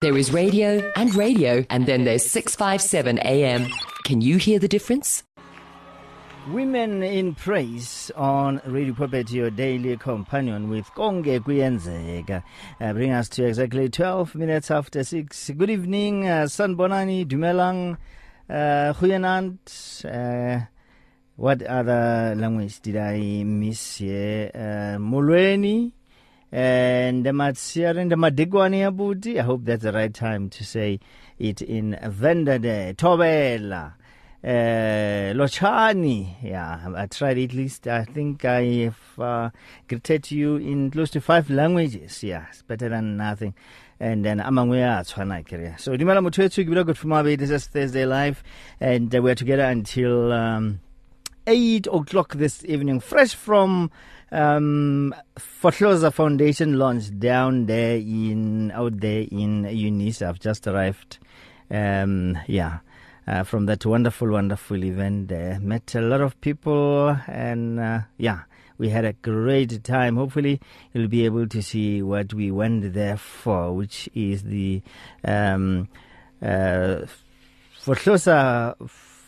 There is radio and radio, and then there's 657 AM. Can you hear the difference? Women in Praise on Radio Pulpit, your daily companion with Konge Kuyenzeka. Uh, bring us to exactly 12 minutes after 6. Good evening, uh, Sanbonani, Dumelang, uh, Huyanant. Uh, what other language did I miss here? Uh, Mulweni and the Matsiar the Madigwani Abuti. I hope that's the right time to say it in Venda de Tobela. Uh, Lochani, yeah, I tried at least. I think I have uh, greeted you in close to five languages. Yeah, it's better than nothing. And then amangwe tshwana kere. So dimela motho etso ke good for my This is Thursday live, and uh, we're together until um, eight o'clock this evening, fresh from um, Foundation launch down there in out there in Eunice. I've just arrived. Um, yeah uh, from that wonderful, wonderful event there. Met a lot of people, and uh, yeah, we had a great time. Hopefully, you'll be able to see what we went there for, which is the um, uh,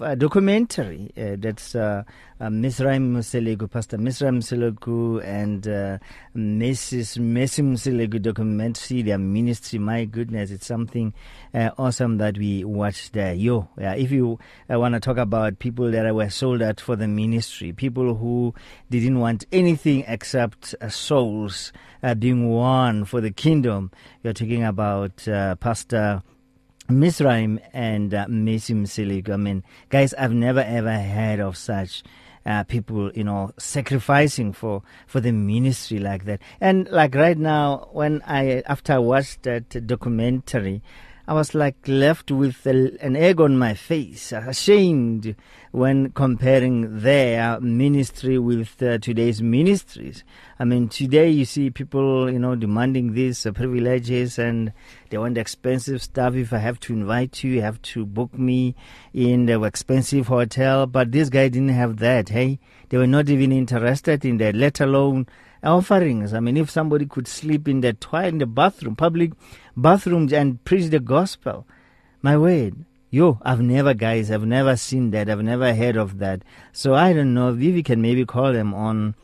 uh, documentary uh, that's uh, uh, Misraim Selegu, Pastor Misraim Selegu, and uh, Mrs. Mesim Selegu documentary, their ministry. My goodness, it's something uh, awesome that we watched there. Yo, yeah, if you uh, want to talk about people that were sold out for the ministry, people who didn't want anything except uh, souls being won for the kingdom, you're talking about Pastor. Misraim and uh, Mesim Selig. I mean, guys, I've never ever heard of such uh, people, you know, sacrificing for, for the ministry like that. And like right now, when I, after I watched that documentary, I was like left with an egg on my face, ashamed when comparing their ministry with uh, today's ministries. I mean, today you see people, you know, demanding these uh, privileges and they want expensive stuff. If I have to invite you, you have to book me in the expensive hotel. But this guy didn't have that. Hey, they were not even interested in that, let alone offerings. I mean, if somebody could sleep in the toilet, in the bathroom, public bathrooms, and preach the gospel, my word, yo, I've never, guys, I've never seen that. I've never heard of that. So I don't know. Vivi can maybe call them on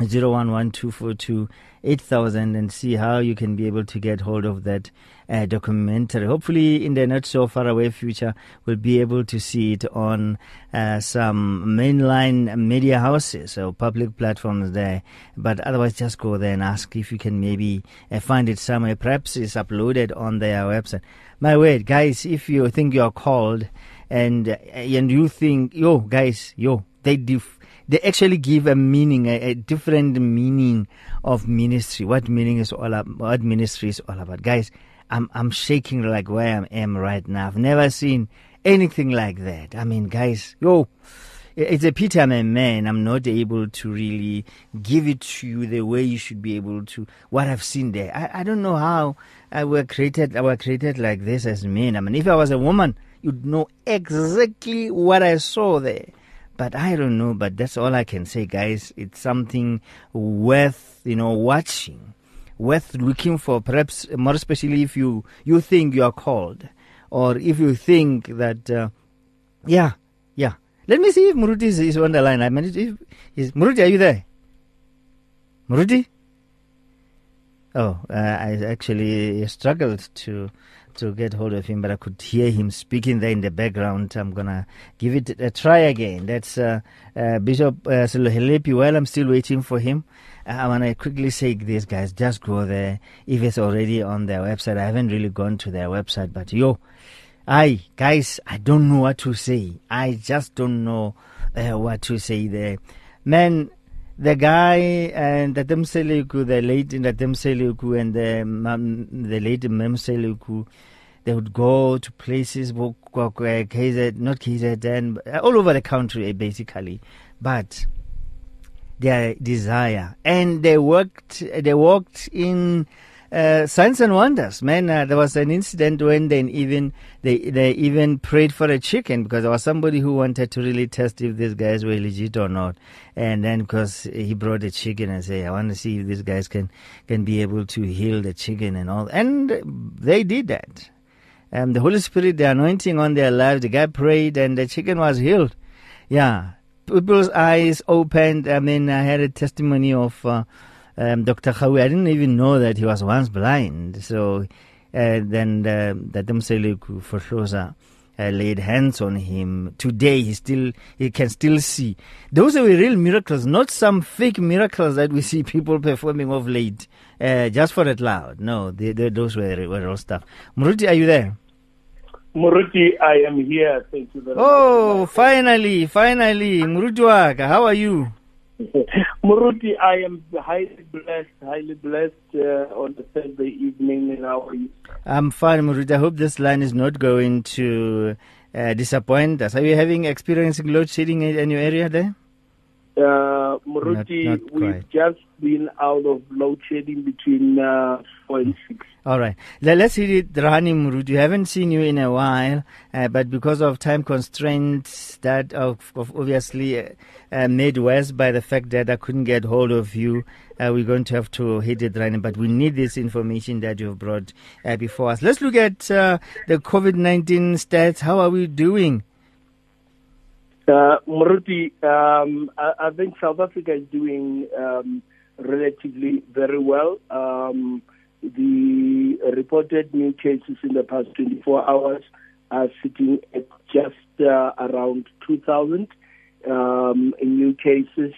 011242 8000 and see how you can be able to get hold of that uh, documentary. Hopefully, in the not so far away future, we'll be able to see it on uh, some mainline media houses or public platforms there. But otherwise, just go there and ask if you can maybe uh, find it somewhere. Perhaps it's uploaded on their website. My word, guys, if you think you're called and, uh, and you think, yo, guys, yo, they def- they actually give a meaning, a, a, different meaning of ministry. What meaning is all about, what ministry is all about. Guys, I'm, I'm shaking like where I am right now. I've never seen anything like that. I mean, guys, yo, it's a pity I'm a man. I'm not able to really give it to you the way you should be able to. What I've seen there, I, I don't know how I were created. I were created like this as men. I mean, if I was a woman, you'd know exactly what I saw there. But I don't know, but that's all I can say, guys. It's something worth, you know, watching, worth looking for, perhaps more especially if you, you think you are called, or if you think that, uh, yeah, yeah. Let me see if Muruti is, is on the line. I mean, if, is, Muruti, are you there? Muruti? Oh, uh, I actually struggled to to get hold of him, but I could hear him speaking there in the background. I'm gonna give it a try again. That's uh, uh, Bishop uh, Sello Helepi. While I'm still waiting for him, I wanna quickly say this, guys. Just go there if it's already on their website. I haven't really gone to their website, but yo, I guys, I don't know what to say. I just don't know uh, what to say there, man the guy and the Seliku, the late and the um, the late Mem Seliku, they would go to places, KZ, not KZN, uh, all over the country basically, but their desire and they worked, they walked in uh, signs and wonders, man. Uh, there was an incident when they even they they even prayed for a chicken because there was somebody who wanted to really test if these guys were legit or not, and then because he brought a chicken and say, I want to see if these guys can can be able to heal the chicken and all, and they did that. Um, the Holy Spirit, the anointing on their lives, the guy prayed and the chicken was healed. Yeah, people's eyes opened. I mean, I had a testimony of. Uh, um, Dr. Khawi, I didn't even know that he was once blind. So uh, then the Demseliku for sure uh, laid hands on him. Today he still he can still see. Those are real miracles, not some fake miracles that we see people performing of late, uh, just for it loud. No, they, they, those were, were real stuff. Muruti, are you there? Muruti, I am here. Thank you very oh, much. Oh, finally, finally. Muruti Waka, how are you? Muruti, I am highly blessed, highly blessed uh, on the Thursday evening. And how are you? I'm fine, Muruti. I hope this line is not going to uh, disappoint us. Are you having experiencing load shedding in your area there? Uh, Muruti, not, not we've just been out of load shedding between uh, 4 and 6. All right. Let's hit it, Rani Murud. We haven't seen you in a while, uh, but because of time constraints that of, of obviously uh, uh, made worse by the fact that I couldn't get hold of you, uh, we're going to have to hit it, Rani. But we need this information that you've brought uh, before us. Let's look at uh, the COVID-19 stats. How are we doing? Uh, Muruti, um, I, I, think South Africa is doing um, relatively very well. Um, the reported new cases in the past 24 hours are sitting at just uh, around 2,000 um, new cases.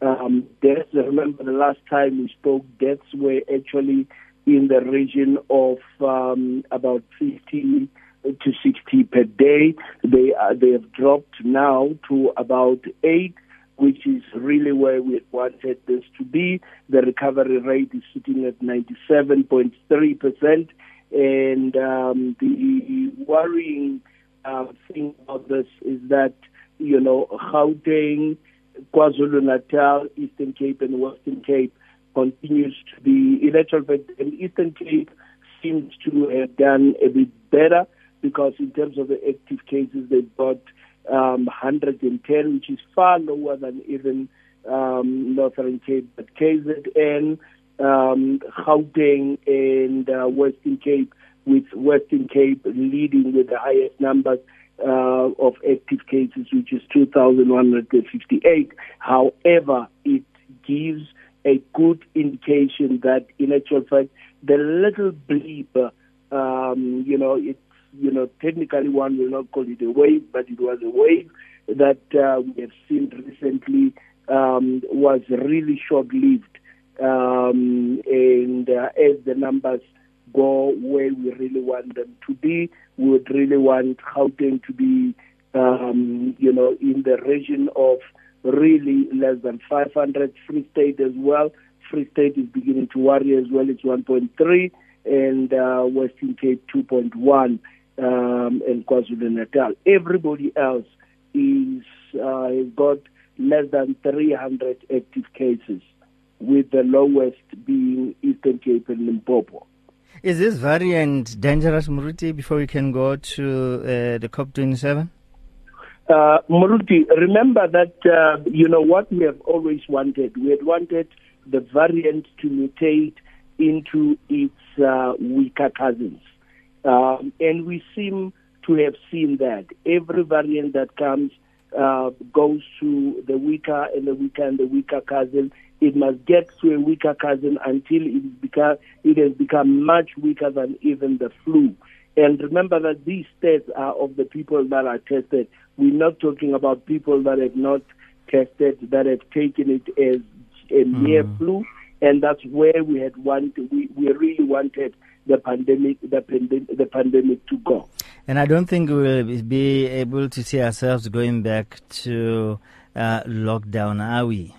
Um, deaths, remember the last time we spoke, deaths were actually in the region of um, about 50 to 60 per day. They, uh, they have dropped now to about 8 which is really where we wanted this to be. The recovery rate is sitting at 97.3%. And um, the worrying uh, thing about this is that, you know, Gauteng, KwaZulu-Natal, Eastern Cape, and Western Cape continues to be, fact, and Eastern Cape seems to have done a bit better because in terms of the active cases, they've got um, 110, which is far lower than even um, Northern Cape. But KZN, um, Gauteng, and uh, Western Cape, with Western Cape leading with the highest numbers uh, of active cases, which is 2,158. However, it gives a good indication that, in actual fact, the little blip, um, you know, it you know, technically one will not call it a wave, but it was a wave that uh, we have seen recently um, was really short-lived. Um, and uh, as the numbers go where we really want them to be, we would really want Gauteng to be, um, you know, in the region of really less than 500. Free State as well. Free State is beginning to worry as well. It's 1.3 and uh, Western Cape 2.1 um, and KwaZulu Natal. Everybody else is uh, has got less than 300 active cases, with the lowest being Eastern Cape and Limpopo. Is this variant dangerous, Muruti, before we can go to uh, the COP27? Uh, Muruti, remember that, uh, you know, what we have always wanted. We had wanted the variant to mutate into its uh, weaker cousins. Um, and we seem to have seen that. Every variant that comes uh, goes to the weaker and the weaker and the weaker cousin. It must get to a weaker cousin until it, become, it has become much weaker than even the flu. And remember that these stats are of the people that are tested. We're not talking about people that have not tested, that have taken it as a mere mm. flu. And that's where we had wanted, we, we really wanted the pandemic, the, pandemic, the pandemic to go. And I don't think we'll be able to see ourselves going back to uh, lockdown, are we?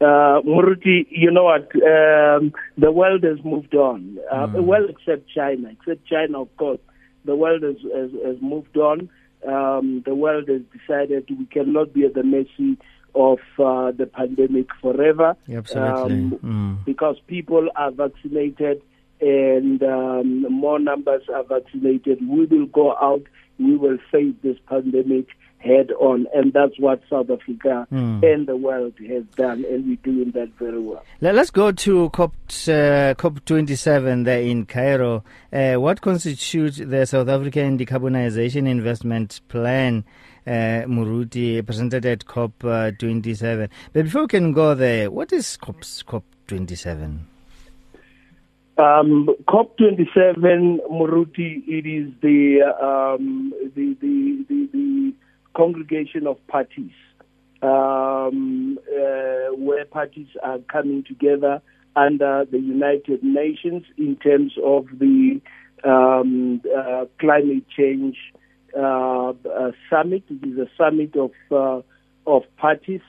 Uh, Muruti, you know what? Um, the world has moved on. Uh, mm. Well, except China. Except China, of course. The world has, has, has moved on. Um, the world has decided we cannot be at the mercy of uh, the pandemic forever. Absolutely. Um, Mm. because people are vaccinated and um, more numbers are vaccinated, we will go out, we will face this pandemic head on. And that's what South Africa Mm. and the world has done, and we're doing that very well. Let- Let's go to COP uh, COP 27 there in Cairo. Uh, what constitutes the South African Decarbonization Investment Plan, uh, Muruti, presented at COP uh, 27? But before we can go there, what is COP, COP 27? Um, COP27, Muruti, it is the, um, the, the, the, the congregation of parties um, uh, where parties are coming together under the United Nations in terms of the um, uh, climate change uh, uh, summit. It is a summit of uh, of parties.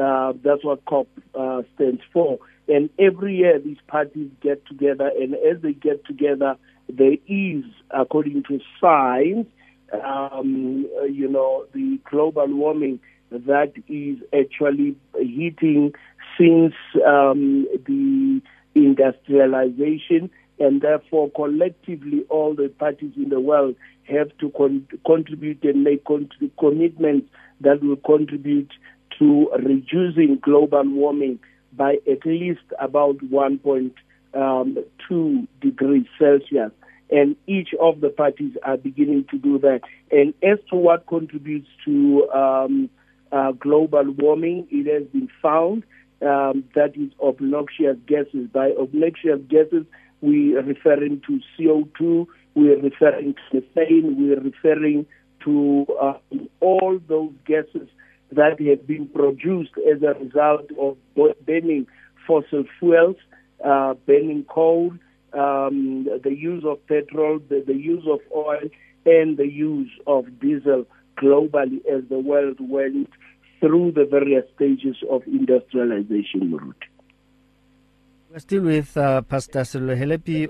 Uh, that's what COP uh, stands for. And every year these parties get together, and as they get together, there is, according to science, um, you know, the global warming that is actually hitting since um, the industrialization, and therefore collectively all the parties in the world have to con- contribute and make con- commitments that will contribute to reducing global warming by at least about 1.2 degrees Celsius. And each of the parties are beginning to do that. And as to what contributes to um, uh, global warming, it has been found um, that is obnoxious gases. By obnoxious gases, we are referring to CO2, we are referring to methane, we are referring to uh, all those gases that have been produced as a result of burning fossil fuels, uh, burning coal, um, the use of petrol, the, the use of oil, and the use of diesel globally as the world went through the various stages of industrialization route. We're still with uh, Pastor Sello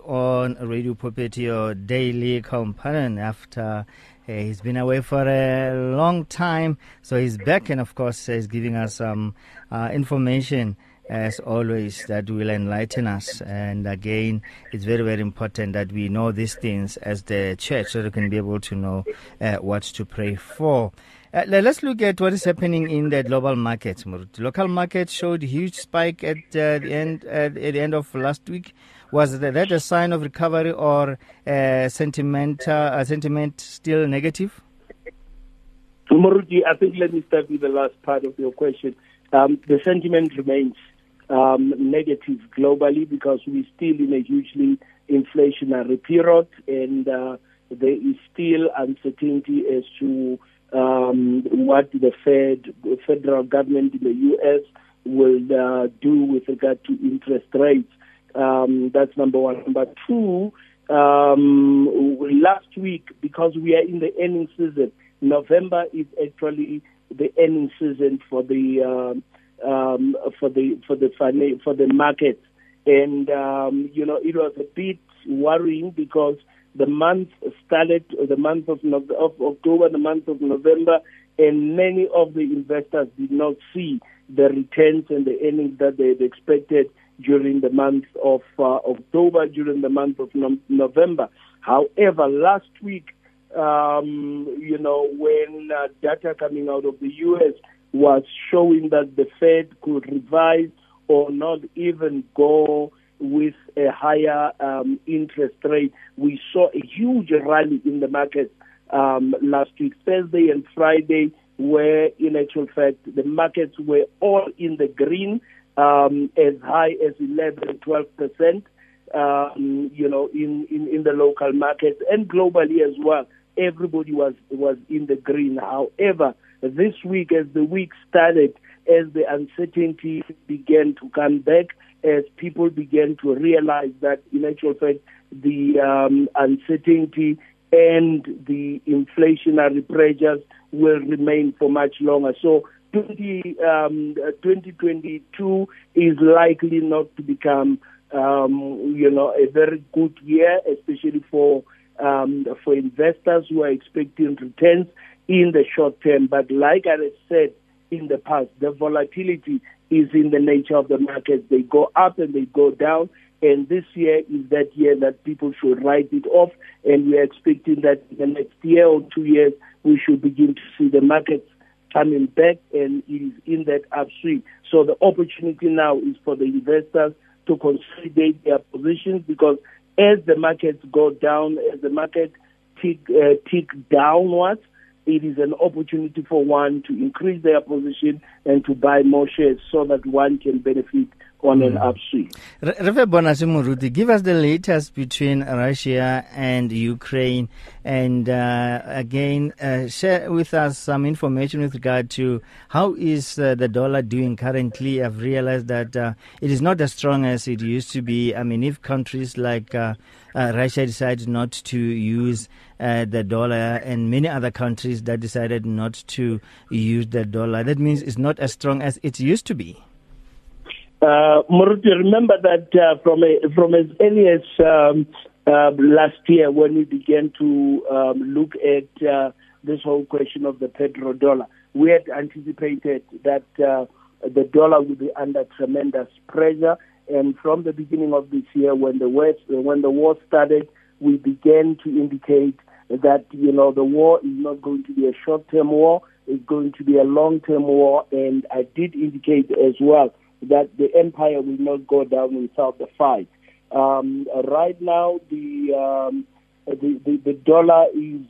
on Radio your daily companion after he's been away for a long time. So he's back and, of course, he's giving us some uh, information, as always, that will enlighten us. And again, it's very, very important that we know these things as the church so we can be able to know uh, what to pray for. Uh, let's look at what is happening in the global market. Murut. Local market showed huge spike at uh, the end at the end of last week. Was that a sign of recovery or uh, sentiment uh, sentiment still negative? Moruti, I think let me start with the last part of your question. Um, the sentiment remains um, negative globally because we're still in a hugely inflationary period, and uh, there is still uncertainty as to um, what the Fed, federal government in the U.S. will uh, do with regard to interest rates. Um, that's number one. Number two, um, last week, because we are in the earnings season, November is actually the earnings season for the um, um, for the for the for the markets, and um, you know it was a bit worrying because the month started the month of, of October, the month of November, and many of the investors did not see the returns and the earnings that they had expected during the month of uh, October, during the month of no- November. However, last week, um, you know, when uh, data coming out of the U.S. was showing that the Fed could revise or not even go with a higher um, interest rate, we saw a huge rally in the market um, last week, Thursday and Friday, where in actual fact the markets were all in the green, um, as high as 11, 12 percent. Um, you know, in, in, in the local markets and globally as well, everybody was was in the green. However, this week, as the week started, as the uncertainty began to come back, as people began to realize that, in actual fact, the um, uncertainty and the inflationary pressures will remain for much longer. So 20, um, 2022 is likely not to become, um, you know, a very good year, especially for um, for investors who are expecting returns in the short term. But like I said in the past. The volatility is in the nature of the markets. They go up and they go down. And this year is that year that people should write it off. And we are expecting that in the next year or two years, we should begin to see the markets coming back and is in that upswing. So the opportunity now is for the investors to consolidate their positions because as the markets go down, as the market tick, uh, tick downwards, it is an opportunity for one to increase their position and to buy more shares so that one can benefit on mm. an upswing. Reverend Bonasi give us the latest between Russia and Ukraine, and uh, again, uh, share with us some information with regard to how is uh, the dollar doing currently. I've realized that uh, it is not as strong as it used to be. I mean, if countries like uh, uh, Russia decided not to use the dollar, and many other countries that decided not to use the dollar, that means it's not as strong as it used to be. Uh, Moruti, remember that uh, from a, from as early as um, uh, last year when we began to um, look at uh, this whole question of the petrodollar, we had anticipated that uh, the dollar would be under tremendous pressure. And from the beginning of this year, when the West, when the war started, we began to indicate that you know the war is not going to be a short-term war; it's going to be a long-term war. And I did indicate as well that the empire will not go down without the fight. Um, right now, the, um, the, the, the dollar is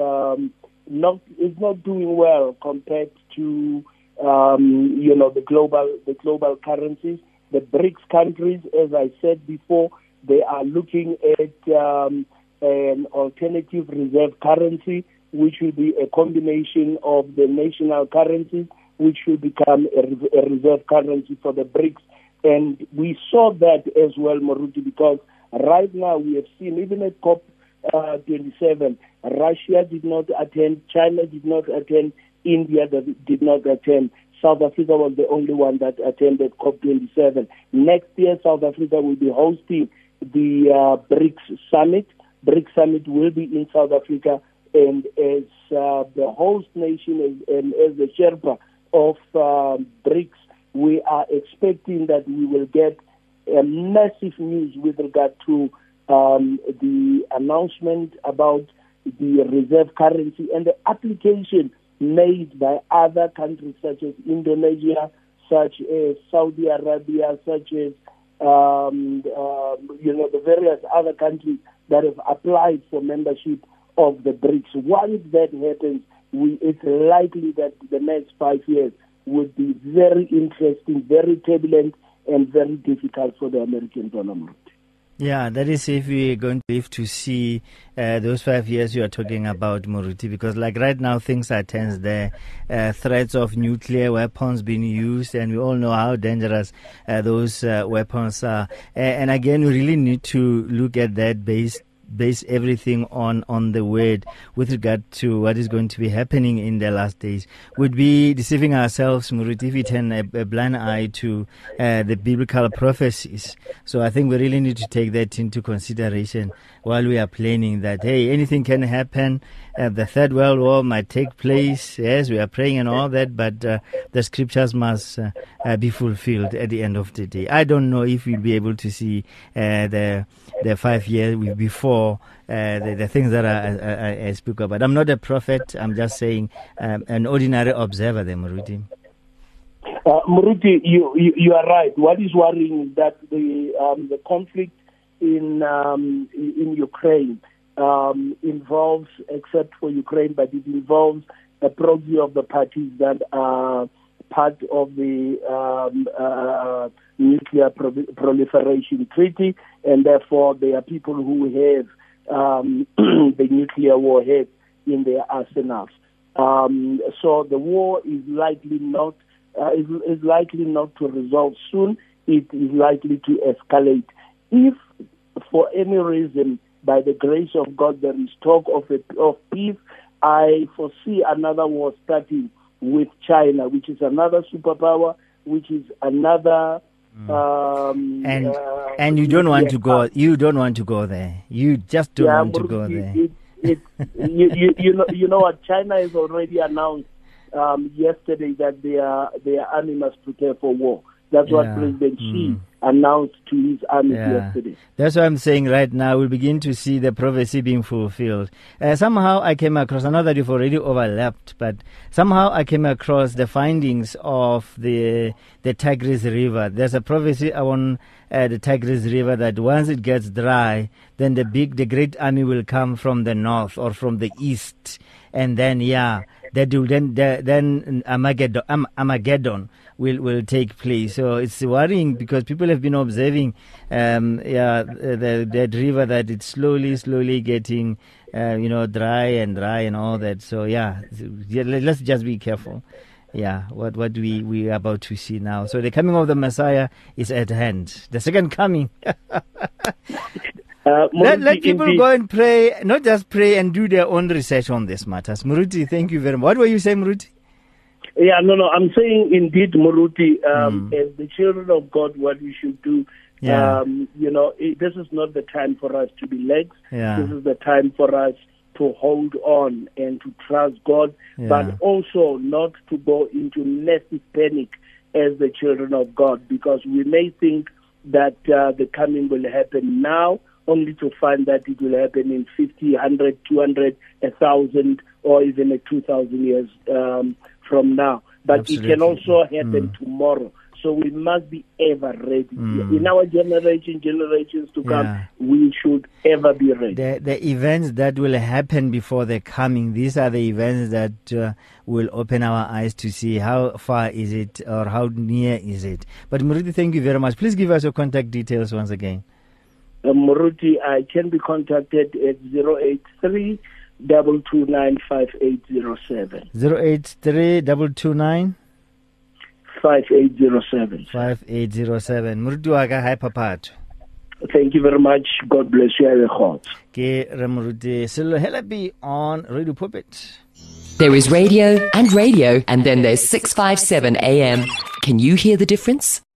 um, not is not doing well compared to um, you know the global the global currencies. The BRICS countries, as I said before, they are looking at um, an alternative reserve currency, which will be a combination of the national currencies which will become a, a reserve currency for the BRICS. And we saw that as well, Moruti, because right now we have seen, even at COP uh, 27, Russia did not attend, China did not attend, India did not attend. South Africa was the only one that attended COP27. Next year, South Africa will be hosting the uh, BRICS summit. BRICS summit will be in South Africa, and as uh, the host nation and as the Sherpa of um, BRICS, we are expecting that we will get a massive news with regard to um, the announcement about the reserve currency and the application made by other countries such as Indonesia, such as Saudi Arabia, such as um, uh, you know the various other countries that have applied for membership of the BRICS. Once that happens, we, it's likely that the next five years would be very interesting, very turbulent, and very difficult for the American market. Yeah, that is if we're going to live to see uh, those five years you are talking about, Moruti, because like right now things are tense there. Uh, threats of nuclear weapons being used, and we all know how dangerous uh, those uh, weapons are. and again, we really need to look at that based base everything on on the word with regard to what is going to be happening in the last days. Would be deceiving ourselves Muruti, if we turn a, a blind eye to uh, the biblical prophecies. So I think we really need to take that into consideration while we are planning that hey anything can happen. Uh, the third world war might take place. Yes we are praying and all that but uh, the scriptures must uh, uh, be fulfilled at the end of the day. I don't know if we'll be able to see uh, the the five years before uh, the, the, things that I, I, I, speak about. I'm not a prophet. I'm just saying um, an ordinary observer, there, Muruti. Uh, Muruti, you, you, you are right. What is worrying is that the um, the conflict in um, in Ukraine um, involves, except for Ukraine, but it involves a proxy of the parties that are part of the um, uh, nuclear pro- proliferation treaty, and therefore there are people who have um, the nuclear warhead in their arsenals. Um, so the war is likely not uh, is, is likely not to resolve soon. It is likely to escalate. If, for any reason, by the grace of God, there is talk of a, of peace, I foresee another war starting with China, which is another superpower, which is another. Mm. Um, and uh, and you don't want to go. You don't want to go there. You just don't yeah, want to go there. It, it, you, you, you know you know what China has already announced um, yesterday that they are they are must prepare for war. That's what Yeah. President Xi Mm. announced to his army Yeah. yesterday. That's what I'm saying right now. We'll begin to see the prophecy being fulfilled. Uh, somehow I came across, I know that you've already overlapped, but somehow I came across the findings of the the Tigris River. There's a prophecy on uh, the Tigris River that once it gets dry, then the big, the great army will come from the north or from the east, and then yeah, that will then the- then Armageddon, Armageddon will will take place. So it's worrying because people have been observing, um, yeah, the that river that it's slowly, slowly getting, uh, you know, dry and dry and all that. So yeah, yeah, let- let's just be careful. Yeah, what what we we are about to see now. So the coming of the Messiah is at hand. The second coming. Uh, let, let people indeed- go and pray, not just pray and do their own research on this matters. Muruti, thank you very much. What were you saying, Muruti? Yeah, no, no. I'm saying indeed, Muruti, um, Mm. as the children of God, what we should do. Yeah. Um, you know, it, this is not the time for us to be lax. Yeah. This is the time for us to hold on and to trust God, Yeah. but also not to go into massive panic as the children of God, because we may think that uh, the coming will happen now, only to find that it will happen in 50, 100, 200, 1,000, or even a 2,000 years um, from now. But it can also happen tomorrow. So we must be ever ready. Mm. In our generation, generations to come, Yeah. we should ever be ready. The the events that will happen before the coming, these are the events that uh, will open our eyes to see how far is it or how near is it. But Muruti, thank you very much. Please give us your contact details once again. uh, Moruti, I can be contacted at 083 229 5807. 083 229 5807. 5807. Muruti wa ka hai papatho. Thank you very much. God bless you. Have a heart. Ke re Muruti Sello Helepi on Radio Pulpit. There is radio and radio, and then there's 657 AM. Can you hear the difference?